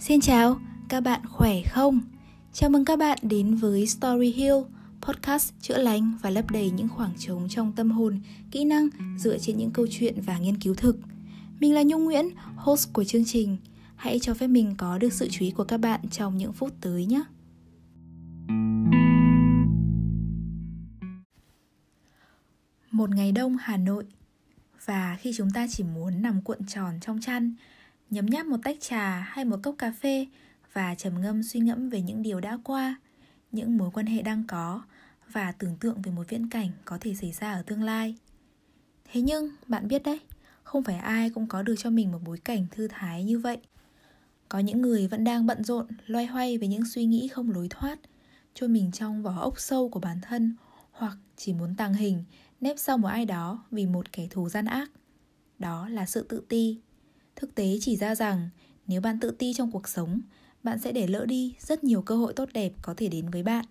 Xin chào, các bạn khỏe không? Chào mừng các bạn đến với Story Hill, podcast chữa lành và lấp đầy những khoảng trống trong tâm hồn, kỹ năng dựa trên những câu chuyện và nghiên cứu thực. Mình là Nhung Nguyễn, host của chương trình. Hãy cho phép mình có được sự chú ý của các bạn trong những phút tới nhé. Một ngày đông Hà Nội Và khi chúng ta chỉ muốn nằm cuộn tròn trong chăn nhấm nháp một tách trà hay một cốc cà phê và trầm ngâm suy ngẫm về những điều đã qua, những mối quan hệ đang có và tưởng tượng về một viễn cảnh có thể xảy ra ở tương lai. Thế nhưng, bạn biết đấy, không phải ai cũng có được cho mình một bối cảnh thư thái như vậy. Có những người vẫn đang bận rộn, loay hoay với những suy nghĩ không lối thoát, trôi mình trong vỏ ốc sâu của bản thân hoặc chỉ muốn tàng hình, nép sau một ai đó vì một kẻ thù gian ác. Đó là sự tự ti. Thực tế chỉ ra rằng nếu bạn tự ti trong cuộc sống, bạn sẽ để lỡ đi rất nhiều cơ hội tốt đẹp có thể đến với bạn.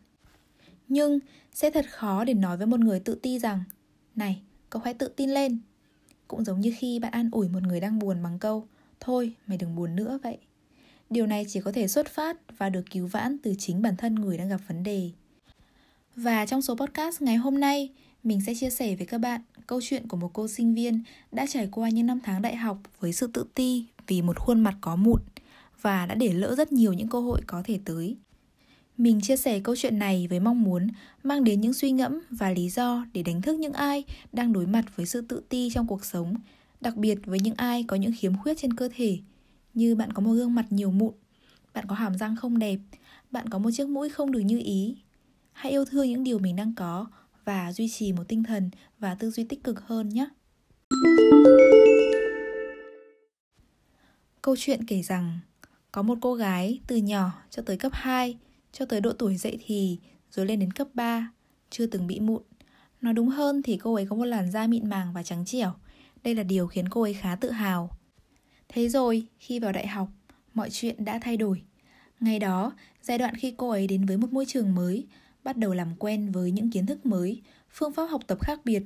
Nhưng sẽ thật khó để nói với một người tự ti rằng Này, cậu hãy tự tin lên. Cũng giống như khi bạn an ủi một người đang buồn bằng câu Thôi, mày đừng buồn nữa vậy. Điều này chỉ có thể xuất phát và được cứu vãn từ chính bản thân người đang gặp vấn đề. Và trong số podcast ngày hôm nay, mình sẽ chia sẻ với các bạn câu chuyện của một cô sinh viên đã trải qua những năm tháng đại học với sự tự ti vì một khuôn mặt có mụn và đã để lỡ rất nhiều những cơ hội có thể tới. Mình chia sẻ câu chuyện này với mong muốn mang đến những suy ngẫm và lý do để đánh thức những ai đang đối mặt với sự tự ti trong cuộc sống, đặc biệt với những ai có những khiếm khuyết trên cơ thể, như bạn có một gương mặt nhiều mụn, bạn có hàm răng không đẹp, bạn có một chiếc mũi không được như ý. Hãy yêu thương những điều mình đang có và duy trì một tinh thần và tư duy tích cực hơn nhé. Câu chuyện kể rằng có một cô gái từ nhỏ cho tới cấp 2, cho tới độ tuổi dậy thì, rồi lên đến cấp 3, chưa từng bị mụn. Nói đúng hơn thì cô ấy có một làn da mịn màng và trắng trẻo. Đây là điều khiến cô ấy khá tự hào. Thế rồi, khi vào đại học, mọi chuyện đã thay đổi. Ngày đó, giai đoạn khi cô ấy đến với một môi trường mới, bắt đầu làm quen với những kiến thức mới, phương pháp học tập khác biệt,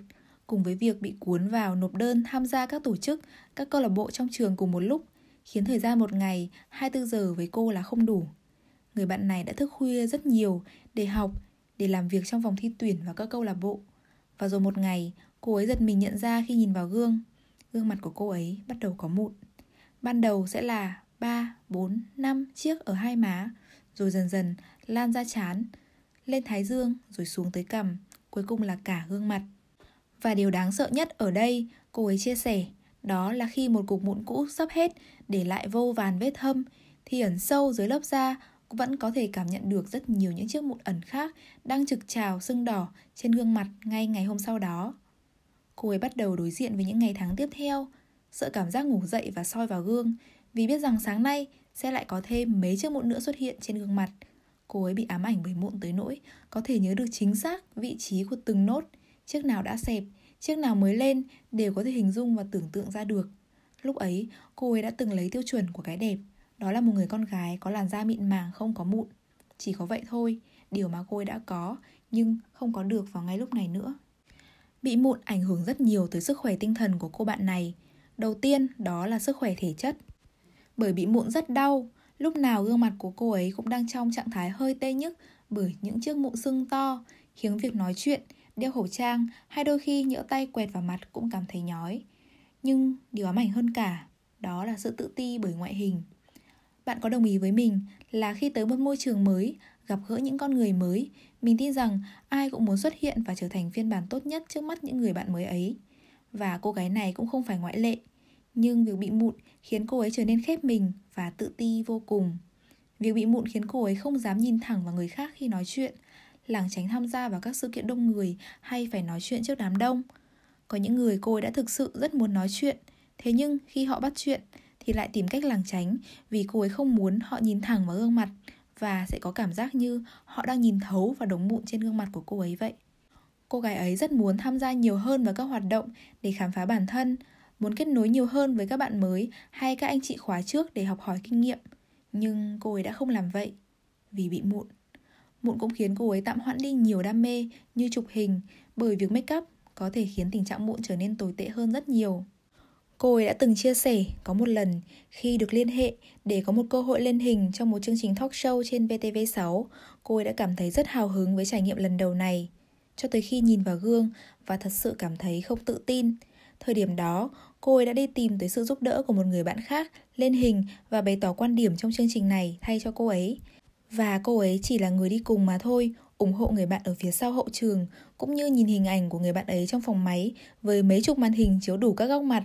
cùng với việc bị cuốn vào nộp đơn tham gia các tổ chức, các câu lạc bộ trong trường cùng một lúc, khiến thời gian một ngày 24 giờ với cô là không đủ. Người bạn này đã thức khuya rất nhiều để học, để làm việc trong vòng thi tuyển và các câu lạc bộ. Và rồi một ngày, cô ấy giật mình nhận ra khi nhìn vào gương, gương mặt của cô ấy bắt đầu có mụn. Ban đầu sẽ là 3, 4, 5 chiếc ở hai má, rồi dần dần lan ra chán, lên thái dương rồi xuống tới cằm, cuối cùng là cả gương mặt. Và điều đáng sợ nhất ở đây, cô ấy chia sẻ, đó là khi một cục mụn cũ sắp hết để lại vô vàn vết thâm, thì ẩn sâu dưới lớp da cũng vẫn có thể cảm nhận được rất nhiều những chiếc mụn ẩn khác đang trực trào sưng đỏ trên gương mặt ngay ngày hôm sau đó. Cô ấy bắt đầu đối diện với những ngày tháng tiếp theo, sợ cảm giác ngủ dậy và soi vào gương vì biết rằng sáng nay sẽ lại có thêm mấy chiếc mụn nữa xuất hiện trên gương mặt – Cô ấy bị ám ảnh bởi mụn tới nỗi có thể nhớ được chính xác vị trí của từng nốt, chiếc nào đã xẹp, chiếc nào mới lên đều có thể hình dung và tưởng tượng ra được. Lúc ấy, cô ấy đã từng lấy tiêu chuẩn của cái đẹp, đó là một người con gái có làn da mịn màng không có mụn. Chỉ có vậy thôi, điều mà cô ấy đã có nhưng không có được vào ngay lúc này nữa. Bị mụn ảnh hưởng rất nhiều tới sức khỏe tinh thần của cô bạn này. Đầu tiên đó là sức khỏe thể chất. Bởi bị mụn rất đau, Lúc nào gương mặt của cô ấy cũng đang trong trạng thái hơi tê nhức bởi những chiếc mụn sưng to, khiến việc nói chuyện, đeo khẩu trang hay đôi khi nhỡ tay quẹt vào mặt cũng cảm thấy nhói. Nhưng điều ám ảnh hơn cả, đó là sự tự ti bởi ngoại hình. Bạn có đồng ý với mình là khi tới một môi trường mới, gặp gỡ những con người mới, mình tin rằng ai cũng muốn xuất hiện và trở thành phiên bản tốt nhất trước mắt những người bạn mới ấy. Và cô gái này cũng không phải ngoại lệ. Nhưng việc bị mụn khiến cô ấy trở nên khép mình và tự ti vô cùng. Việc bị mụn khiến cô ấy không dám nhìn thẳng vào người khác khi nói chuyện, lảng tránh tham gia vào các sự kiện đông người hay phải nói chuyện trước đám đông. Có những người cô ấy đã thực sự rất muốn nói chuyện, thế nhưng khi họ bắt chuyện thì lại tìm cách lảng tránh vì cô ấy không muốn họ nhìn thẳng vào gương mặt và sẽ có cảm giác như họ đang nhìn thấu vào đống mụn trên gương mặt của cô ấy vậy. Cô gái ấy rất muốn tham gia nhiều hơn vào các hoạt động để khám phá bản thân, muốn kết nối nhiều hơn với các bạn mới hay các anh chị khóa trước để học hỏi kinh nghiệm. Nhưng cô ấy đã không làm vậy vì bị mụn. Mụn cũng khiến cô ấy tạm hoãn đi nhiều đam mê như chụp hình bởi việc make up có thể khiến tình trạng mụn trở nên tồi tệ hơn rất nhiều. Cô ấy đã từng chia sẻ có một lần khi được liên hệ để có một cơ hội lên hình trong một chương trình talk show trên VTV6, cô ấy đã cảm thấy rất hào hứng với trải nghiệm lần đầu này. Cho tới khi nhìn vào gương và thật sự cảm thấy không tự tin. Thời điểm đó, cô ấy đã đi tìm tới sự giúp đỡ của một người bạn khác lên hình và bày tỏ quan điểm trong chương trình này thay cho cô ấy. Và cô ấy chỉ là người đi cùng mà thôi, ủng hộ người bạn ở phía sau hậu trường, cũng như nhìn hình ảnh của người bạn ấy trong phòng máy với mấy chục màn hình chiếu đủ các góc mặt.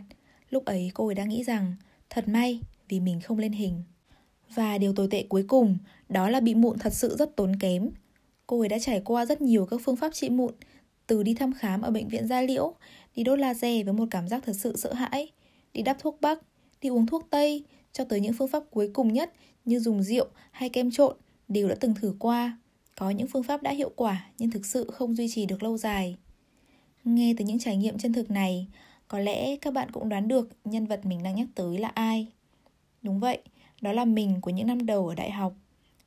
Lúc ấy cô ấy đã nghĩ rằng, thật may vì mình không lên hình. Và điều tồi tệ cuối cùng, đó là bị mụn thật sự rất tốn kém. Cô ấy đã trải qua rất nhiều các phương pháp trị mụn, từ đi thăm khám ở bệnh viện da liễu, đi đốt laser với một cảm giác thật sự sợ hãi, đi đắp thuốc bắc, đi uống thuốc tây, cho tới những phương pháp cuối cùng nhất như dùng rượu hay kem trộn đều đã từng thử qua. Có những phương pháp đã hiệu quả nhưng thực sự không duy trì được lâu dài. Nghe từ những trải nghiệm chân thực này, có lẽ các bạn cũng đoán được nhân vật mình đang nhắc tới là ai. Đúng vậy, đó là mình của những năm đầu ở đại học.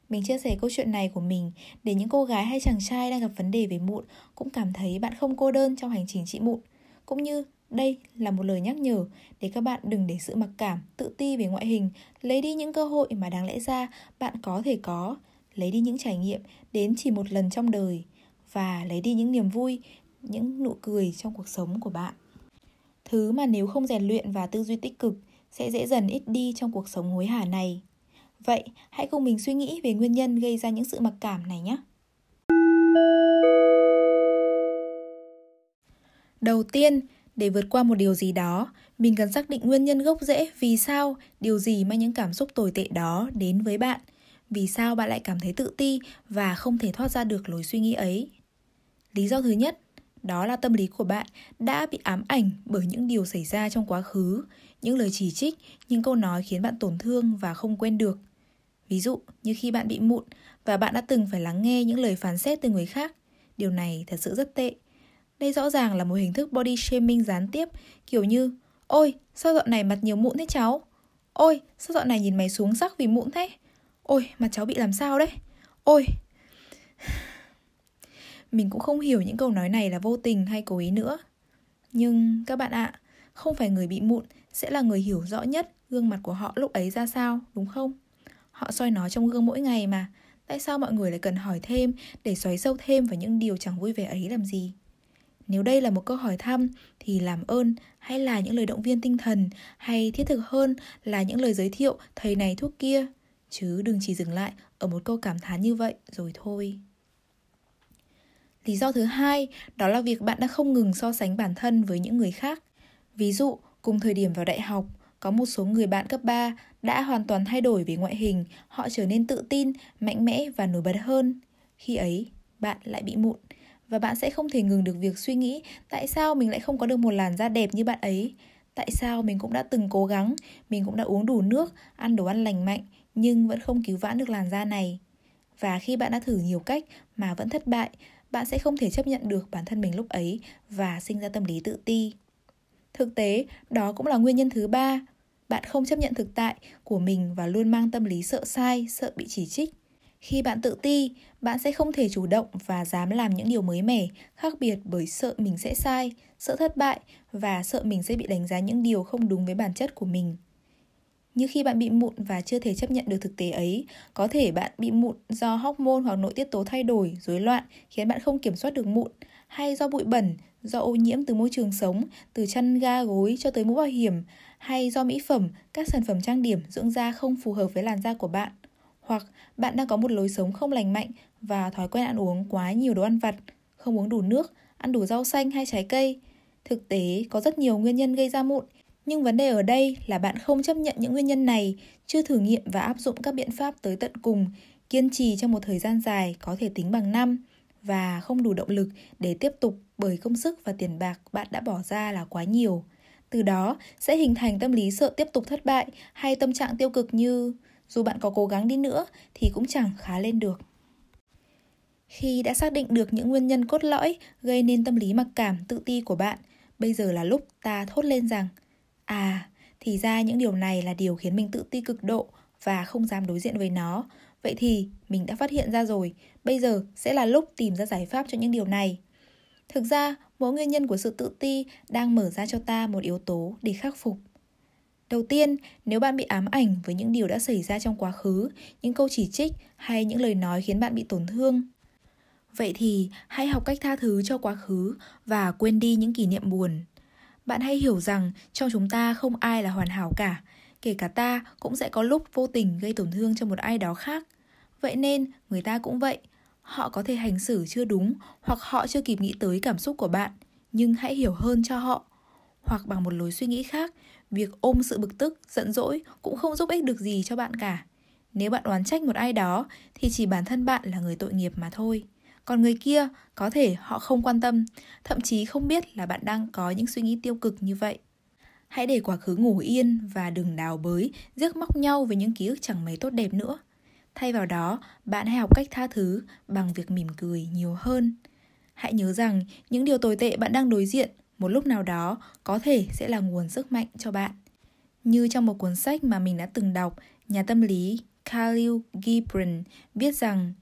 Mình chia sẻ câu chuyện này của mình để những cô gái hay chàng trai đang gặp vấn đề về mụn cũng cảm thấy bạn không cô đơn trong hành trình trị mụn. Cũng như đây là một lời nhắc nhở để các bạn đừng để sự mặc cảm, tự ti về ngoại hình lấy đi những cơ hội mà đáng lẽ ra bạn có thể có, lấy đi những trải nghiệm đến chỉ một lần trong đời và lấy đi những niềm vui, những nụ cười trong cuộc sống của bạn. Thứ mà nếu không rèn luyện và tư duy tích cực sẽ dễ dần ít đi trong cuộc sống hối hả này. Vậy, hãy cùng mình suy nghĩ về nguyên nhân gây ra những sự mặc cảm này nhé. Đầu tiên, để vượt qua một điều gì đó, mình cần xác định nguyên nhân gốc rễ vì sao, điều gì mang những cảm xúc tồi tệ đó đến với bạn. Vì sao bạn lại cảm thấy tự ti và không thể thoát ra được lối suy nghĩ ấy. Lý do thứ nhất, đó là tâm lý của bạn đã bị ám ảnh bởi những điều xảy ra trong quá khứ, những lời chỉ trích, những câu nói khiến bạn tổn thương và không quên được. Ví dụ như khi bạn bị mụn và bạn đã từng phải lắng nghe những lời phán xét từ người khác, điều này thật sự rất tệ. Đây rõ ràng là một hình thức body shaming gián tiếp, kiểu như Ôi, sao dạo này mặt nhiều mụn thế cháu? Ôi, sao dạo này nhìn mày xuống sắc vì mụn thế? Ôi, mặt cháu bị làm sao đấy? Ôi, mình cũng không hiểu những câu nói này là vô tình hay cố ý nữa. Nhưng các bạn ạ, à, không phải người bị mụn sẽ là người hiểu rõ nhất gương mặt của họ lúc ấy ra sao, đúng không? Họ soi nó trong gương mỗi ngày mà, tại sao mọi người lại cần hỏi thêm để xoáy sâu thêm vào những điều chẳng vui vẻ ấy làm gì? Nếu đây là một câu hỏi thăm thì làm ơn hay là những lời động viên tinh thần hay thiết thực hơn là những lời giới thiệu thầy này thuốc kia, chứ đừng chỉ dừng lại ở một câu cảm thán như vậy rồi thôi. Lý do thứ hai, đó là việc bạn đã không ngừng so sánh bản thân với những người khác. Ví dụ, cùng thời điểm vào đại học, có một số người bạn cấp 3 đã hoàn toàn thay đổi về ngoại hình, họ trở nên tự tin, mạnh mẽ và nổi bật hơn. Khi ấy, bạn lại bị mụn và bạn sẽ không thể ngừng được việc suy nghĩ tại sao mình lại không có được một làn da đẹp như bạn ấy. Tại sao mình cũng đã từng cố gắng, mình cũng đã uống đủ nước, ăn đồ ăn lành mạnh nhưng vẫn không cứu vãn được làn da này. Và khi bạn đã thử nhiều cách mà vẫn thất bại, bạn sẽ không thể chấp nhận được bản thân mình lúc ấy và sinh ra tâm lý tự ti. Thực tế, đó cũng là nguyên nhân thứ ba. Bạn không chấp nhận thực tại của mình và luôn mang tâm lý sợ sai, sợ bị chỉ trích. Khi bạn tự ti, bạn sẽ không thể chủ động và dám làm những điều mới mẻ, khác biệt bởi sợ mình sẽ sai, sợ thất bại và sợ mình sẽ bị đánh giá những điều không đúng với bản chất của mình. Như khi bạn bị mụn và chưa thể chấp nhận được thực tế ấy, có thể bạn bị mụn do hormone hoặc nội tiết tố thay đổi, rối loạn khiến bạn không kiểm soát được mụn, hay do bụi bẩn, do ô nhiễm từ môi trường sống, từ chăn ga gối cho tới mũ bảo hiểm, hay do mỹ phẩm, các sản phẩm trang điểm, dưỡng da không phù hợp với làn da của bạn. Hoặc bạn đang có một lối sống không lành mạnh và thói quen ăn uống quá nhiều đồ ăn vặt, không uống đủ nước, ăn đủ rau xanh hay trái cây. Thực tế, có rất nhiều nguyên nhân gây ra mụn, nhưng vấn đề ở đây là bạn không chấp nhận những nguyên nhân này, chưa thử nghiệm và áp dụng các biện pháp tới tận cùng, kiên trì trong một thời gian dài có thể tính bằng năm và không đủ động lực để tiếp tục bởi công sức và tiền bạc bạn đã bỏ ra là quá nhiều. Từ đó sẽ hình thành tâm lý sợ tiếp tục thất bại hay tâm trạng tiêu cực như dù bạn có cố gắng đi nữa thì cũng chẳng khá lên được. Khi đã xác định được những nguyên nhân cốt lõi gây nên tâm lý mặc cảm tự ti của bạn, bây giờ là lúc ta thốt lên rằng À, thì ra những điều này là điều khiến mình tự ti cực độ và không dám đối diện với nó. Vậy thì mình đã phát hiện ra rồi, bây giờ sẽ là lúc tìm ra giải pháp cho những điều này. Thực ra, mỗi nguyên nhân của sự tự ti đang mở ra cho ta một yếu tố để khắc phục. Đầu tiên, nếu bạn bị ám ảnh với những điều đã xảy ra trong quá khứ, những câu chỉ trích hay những lời nói khiến bạn bị tổn thương, vậy thì hãy học cách tha thứ cho quá khứ và quên đi những kỷ niệm buồn. Bạn hãy hiểu rằng trong chúng ta không ai là hoàn hảo cả, kể cả ta cũng sẽ có lúc vô tình gây tổn thương cho một ai đó khác. Vậy nên, người ta cũng vậy, họ có thể hành xử chưa đúng hoặc họ chưa kịp nghĩ tới cảm xúc của bạn, nhưng hãy hiểu hơn cho họ. Hoặc bằng một lối suy nghĩ khác, việc ôm sự bực tức, giận dỗi cũng không giúp ích được gì cho bạn cả. Nếu bạn oán trách một ai đó thì chỉ bản thân bạn là người tội nghiệp mà thôi. Còn người kia có thể họ không quan tâm, thậm chí không biết là bạn đang có những suy nghĩ tiêu cực như vậy. Hãy để quá khứ ngủ yên và đừng đào bới, giếc móc nhau với những ký ức chẳng mấy tốt đẹp nữa. Thay vào đó, bạn hãy học cách tha thứ bằng việc mỉm cười nhiều hơn. Hãy nhớ rằng những điều tồi tệ bạn đang đối diện một lúc nào đó có thể sẽ là nguồn sức mạnh cho bạn. Như trong một cuốn sách mà mình đã từng đọc, nhà tâm lý Khalil Gibran viết rằng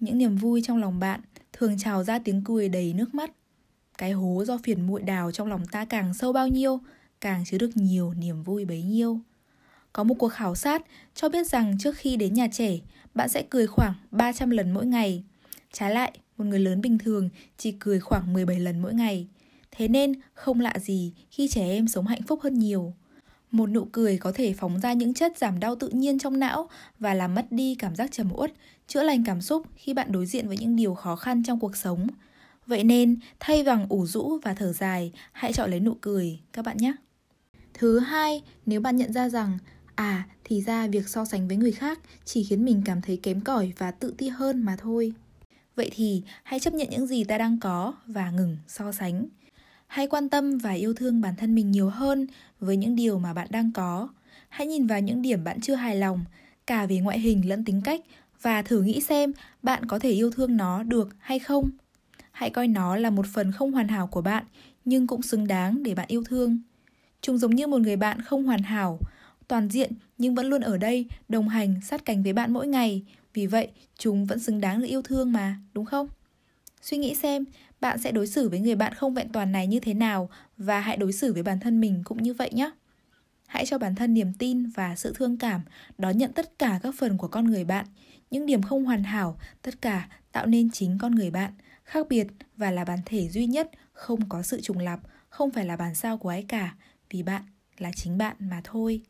những niềm vui trong lòng bạn thường trào ra tiếng cười đầy nước mắt. Cái hố do phiền muội đào trong lòng ta càng sâu bao nhiêu, càng chứa được nhiều niềm vui bấy nhiêu. Có một cuộc khảo sát cho biết rằng trước khi đến nhà trẻ, bạn sẽ cười khoảng 300 lần mỗi ngày. Trái lại, một người lớn bình thường chỉ cười khoảng 17 lần mỗi ngày. Thế nên không lạ gì khi trẻ em sống hạnh phúc hơn nhiều. Một nụ cười có thể phóng ra những chất giảm đau tự nhiên trong não và làm mất đi cảm giác trầm uất, chữa lành cảm xúc khi bạn đối diện với những điều khó khăn trong cuộc sống. Vậy nên, thay bằng ủ rũ và thở dài, hãy chọn lấy nụ cười các bạn nhé. Thứ hai, nếu bạn nhận ra rằng à, thì ra việc so sánh với người khác chỉ khiến mình cảm thấy kém cỏi và tự ti hơn mà thôi. Vậy thì hãy chấp nhận những gì ta đang có và ngừng so sánh. Hãy quan tâm và yêu thương bản thân mình nhiều hơn với những điều mà bạn đang có. Hãy nhìn vào những điểm bạn chưa hài lòng, cả về ngoại hình lẫn tính cách và thử nghĩ xem bạn có thể yêu thương nó được hay không. Hãy coi nó là một phần không hoàn hảo của bạn nhưng cũng xứng đáng để bạn yêu thương. Chúng giống như một người bạn không hoàn hảo, toàn diện nhưng vẫn luôn ở đây, đồng hành, sát cánh với bạn mỗi ngày. Vì vậy, chúng vẫn xứng đáng được yêu thương mà, đúng không? Suy nghĩ xem, bạn sẽ đối xử với người bạn không vẹn toàn này như thế nào và hãy đối xử với bản thân mình cũng như vậy nhé. Hãy cho bản thân niềm tin và sự thương cảm, đón nhận tất cả các phần của con người bạn, những điểm không hoàn hảo, tất cả tạo nên chính con người bạn, khác biệt và là bản thể duy nhất, không có sự trùng lặp, không phải là bản sao của ai cả, vì bạn là chính bạn mà thôi.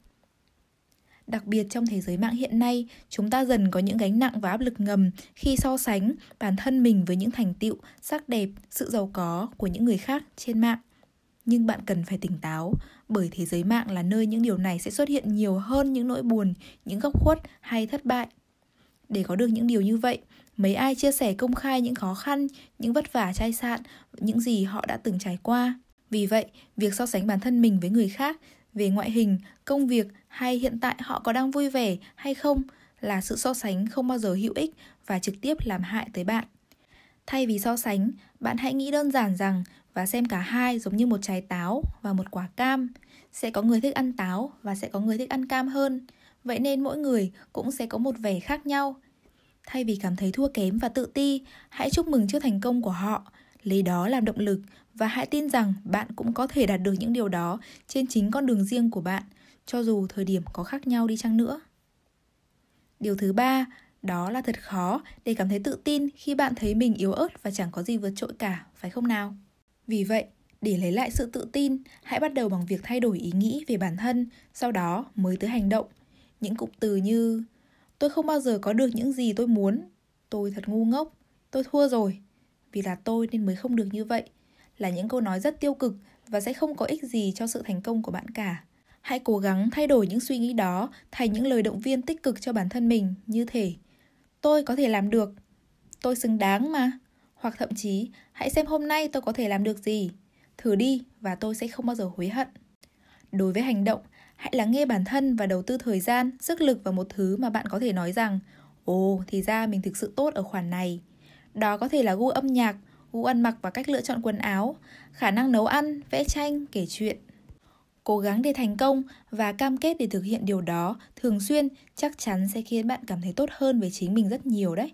Đặc biệt trong thế giới mạng hiện nay, chúng ta dần có những gánh nặng và áp lực ngầm khi so sánh bản thân mình với những thành tựu, sắc đẹp, sự giàu có của những người khác trên mạng. Nhưng bạn cần phải tỉnh táo, bởi thế giới mạng là nơi những điều này sẽ xuất hiện nhiều hơn những nỗi buồn, những góc khuất hay thất bại. Để có được những điều như vậy, mấy ai chia sẻ công khai những khó khăn, những vất vả chai sạn, những gì họ đã từng trải qua. Vì vậy, việc so sánh bản thân mình với người khác về ngoại hình, công việc hay hiện tại họ có đang vui vẻ hay không là sự so sánh không bao giờ hữu ích và trực tiếp làm hại tới bạn. Thay vì so sánh, bạn hãy nghĩ đơn giản rằng và xem cả hai giống như một trái táo và một quả cam. Sẽ có người thích ăn táo và sẽ có người thích ăn cam hơn. Vậy nên mỗi người cũng sẽ có một vẻ khác nhau. Thay vì cảm thấy thua kém và tự ti, hãy chúc mừng trước thành công của họ, lấy đó làm động lực và hãy tin rằng bạn cũng có thể đạt được những điều đó trên chính con đường riêng của bạn, cho dù thời điểm có khác nhau đi chăng nữa. Điều thứ ba, đó là thật khó để cảm thấy tự tin khi bạn thấy mình yếu ớt và chẳng có gì vượt trội cả, phải không nào? Vì vậy, để lấy lại sự tự tin, hãy bắt đầu bằng việc thay đổi ý nghĩ về bản thân, sau đó mới tới hành động. Những cụm từ như tôi không bao giờ có được những gì tôi muốn, tôi thật ngu ngốc, tôi thua rồi, vì là tôi nên mới không được như vậy, là những câu nói rất tiêu cực và sẽ không có ích gì cho sự thành công của bạn cả. Hãy cố gắng thay đổi những suy nghĩ đó thành những lời động viên tích cực cho bản thân mình như thể tôi có thể làm được, tôi xứng đáng mà. Hoặc thậm chí, hãy xem hôm nay tôi có thể làm được gì. Thử đi và tôi sẽ không bao giờ hối hận. Đối với hành động, hãy lắng nghe bản thân và đầu tư thời gian, sức lực vào một thứ mà bạn có thể nói rằng Ồ, thì ra mình thực sự tốt ở khoản này. Đó có thể là gu âm nhạc, gu ăn mặc và cách lựa chọn quần áo, khả năng nấu ăn, vẽ tranh, kể chuyện. Cố gắng để thành công và cam kết để thực hiện điều đó thường xuyên chắc chắn sẽ khiến bạn cảm thấy tốt hơn về chính mình rất nhiều đấy.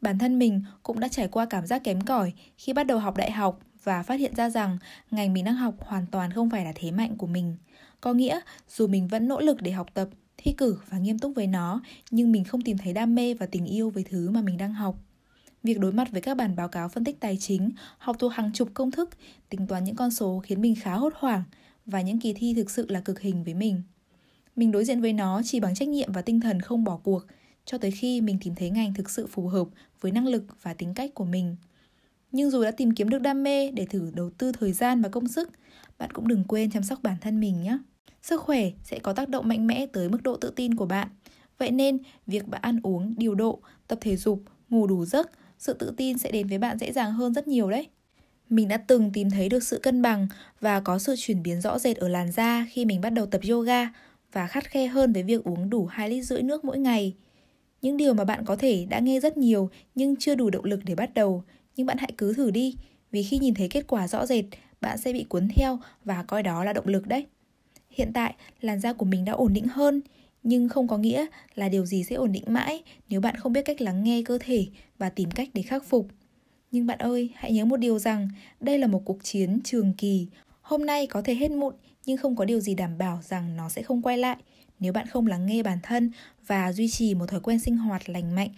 Bản thân mình cũng đã trải qua cảm giác kém cỏi khi bắt đầu học đại học và phát hiện ra rằng ngành mình đang học hoàn toàn không phải là thế mạnh của mình. Có nghĩa, dù mình vẫn nỗ lực để học tập, thi cử và nghiêm túc với nó, nhưng mình không tìm thấy đam mê và tình yêu với thứ mà mình đang học. Việc đối mặt với các bản báo cáo phân tích tài chính, học thuộc hàng chục công thức, tính toán những con số khiến mình khá hốt hoảng và những kỳ thi thực sự là cực hình với mình. Mình đối diện với nó chỉ bằng trách nhiệm và tinh thần không bỏ cuộc, cho tới khi mình tìm thấy ngành thực sự phù hợp với năng lực và tính cách của mình. Nhưng dù đã tìm kiếm được đam mê để thử đầu tư thời gian và công sức, bạn cũng đừng quên chăm sóc bản thân mình nhé. Sức khỏe sẽ có tác động mạnh mẽ tới mức độ tự tin của bạn. Vậy nên, việc bạn ăn uống, điều độ, tập thể dục, ngủ đủ giấc, sự tự tin sẽ đến với bạn dễ dàng hơn rất nhiều đấy. Mình đã từng tìm thấy được sự cân bằng và có sự chuyển biến rõ rệt ở làn da khi mình bắt đầu tập yoga và khắt khe hơn với việc uống đủ 2 lít rưỡi nước mỗi ngày. Những điều mà bạn có thể đã nghe rất nhiều nhưng chưa đủ động lực để bắt đầu, nhưng bạn hãy cứ thử đi, vì khi nhìn thấy kết quả rõ rệt, bạn sẽ bị cuốn theo và coi đó là động lực đấy. Hiện tại, làn da của mình đã ổn định hơn, nhưng không có nghĩa là điều gì sẽ ổn định mãi nếu bạn không biết cách lắng nghe cơ thể và tìm cách để khắc phục. Nhưng bạn ơi, hãy nhớ một điều rằng đây là một cuộc chiến trường kỳ. Hôm nay có thể hết mụn, nhưng không có điều gì đảm bảo rằng nó sẽ không quay lại nếu bạn không lắng nghe bản thân và duy trì một thói quen sinh hoạt lành mạnh.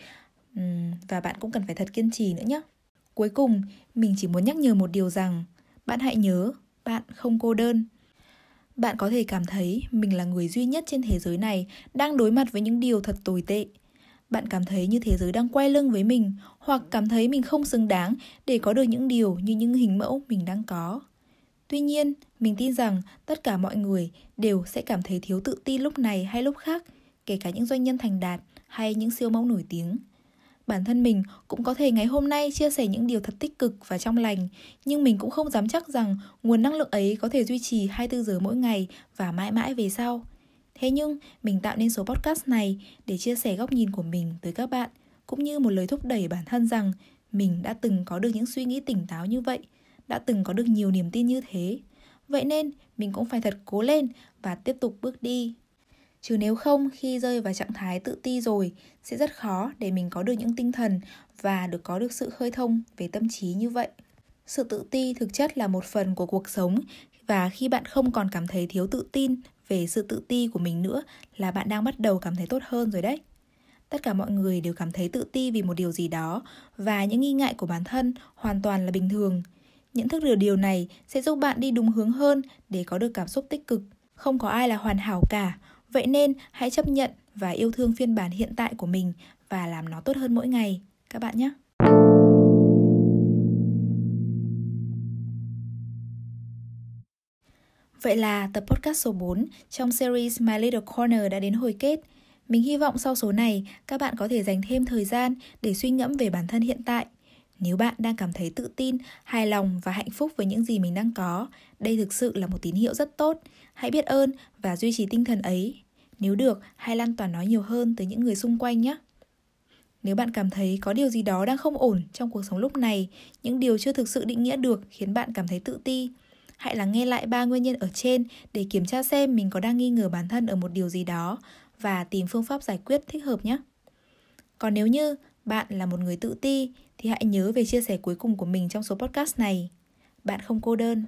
và bạn cũng cần phải thật kiên trì nữa nhé. Cuối cùng, mình chỉ muốn nhắc nhở một điều rằng bạn hãy nhớ, bạn không cô đơn. Bạn có thể cảm thấy mình là người duy nhất trên thế giới này đang đối mặt với những điều thật tồi tệ. Bạn cảm thấy như thế giới đang quay lưng với mình hoặc cảm thấy mình không xứng đáng để có được những điều như những hình mẫu mình đang có. Tuy nhiên, mình tin rằng tất cả mọi người đều sẽ cảm thấy thiếu tự tin lúc này hay lúc khác, kể cả những doanh nhân thành đạt hay những siêu mẫu nổi tiếng. Bản thân mình cũng có thể ngày hôm nay chia sẻ những điều thật tích cực và trong lành, nhưng mình cũng không dám chắc rằng nguồn năng lượng ấy có thể duy trì 24 giờ mỗi ngày và mãi mãi về sau. Thế nhưng, mình tạo nên số podcast này để chia sẻ góc nhìn của mình tới các bạn, cũng như một lời thúc đẩy bản thân rằng mình đã từng có được những suy nghĩ tỉnh táo như vậy, đã từng có được nhiều niềm tin như thế. Vậy nên, mình cũng phải thật cố lên và tiếp tục bước đi. Chứ nếu không khi rơi vào trạng thái tự ti rồi sẽ rất khó để mình có được những tinh thần và được có được sự khơi thông về tâm trí như vậy. Sự tự ti thực chất là một phần của cuộc sống và khi bạn không còn cảm thấy thiếu tự tin về sự tự ti của mình nữa là bạn đang bắt đầu cảm thấy tốt hơn rồi đấy. Tất cả mọi người đều cảm thấy tự ti vì một điều gì đó và những nghi ngại của bản thân hoàn toàn là bình thường. Nhận thức được điều này sẽ giúp bạn đi đúng hướng hơn để có được cảm xúc tích cực. Không có ai là hoàn hảo cả, Vậy nên, hãy chấp nhận và yêu thương phiên bản hiện tại của mình và làm nó tốt hơn mỗi ngày các bạn nhé. Vậy là tập podcast số 4 trong series My Little Corner đã đến hồi kết. Mình hy vọng sau số này, các bạn có thể dành thêm thời gian để suy ngẫm về bản thân hiện tại. Nếu bạn đang cảm thấy tự tin, hài lòng và hạnh phúc với những gì mình đang có, đây thực sự là một tín hiệu rất tốt. Hãy biết ơn và duy trì tinh thần ấy nếu được, hãy lan tỏa nó nhiều hơn tới những người xung quanh nhé. Nếu bạn cảm thấy có điều gì đó đang không ổn trong cuộc sống lúc này, những điều chưa thực sự định nghĩa được khiến bạn cảm thấy tự ti, hãy lắng nghe lại ba nguyên nhân ở trên để kiểm tra xem mình có đang nghi ngờ bản thân ở một điều gì đó và tìm phương pháp giải quyết thích hợp nhé. Còn nếu như bạn là một người tự ti thì hãy nhớ về chia sẻ cuối cùng của mình trong số podcast này. Bạn không cô đơn.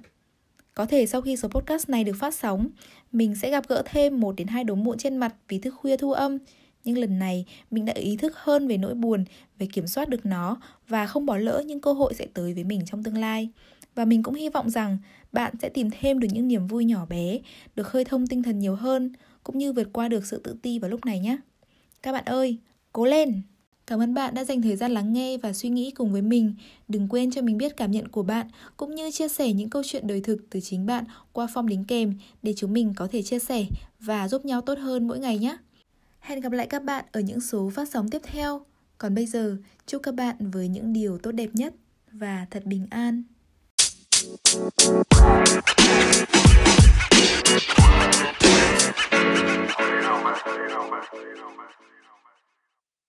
Có thể sau khi số podcast này được phát sóng, mình sẽ gặp gỡ thêm một đến hai đốm mụn trên mặt vì thức khuya thu âm. Nhưng lần này, mình đã ý thức hơn về nỗi buồn, về kiểm soát được nó và không bỏ lỡ những cơ hội sẽ tới với mình trong tương lai. Và mình cũng hy vọng rằng bạn sẽ tìm thêm được những niềm vui nhỏ bé, được khơi thông tinh thần nhiều hơn, cũng như vượt qua được sự tự ti vào lúc này nhé. Các bạn ơi, cố lên! Cảm ơn bạn đã dành thời gian lắng nghe và suy nghĩ cùng với mình. Đừng quên cho mình biết cảm nhận của bạn cũng như chia sẻ những câu chuyện đời thực từ chính bạn qua form đính kèm để chúng mình có thể chia sẻ và giúp nhau tốt hơn mỗi ngày nhé. Hẹn gặp lại các bạn ở những số phát sóng tiếp theo. Còn bây giờ, chúc các bạn với những điều tốt đẹp nhất và thật bình an. Thank you.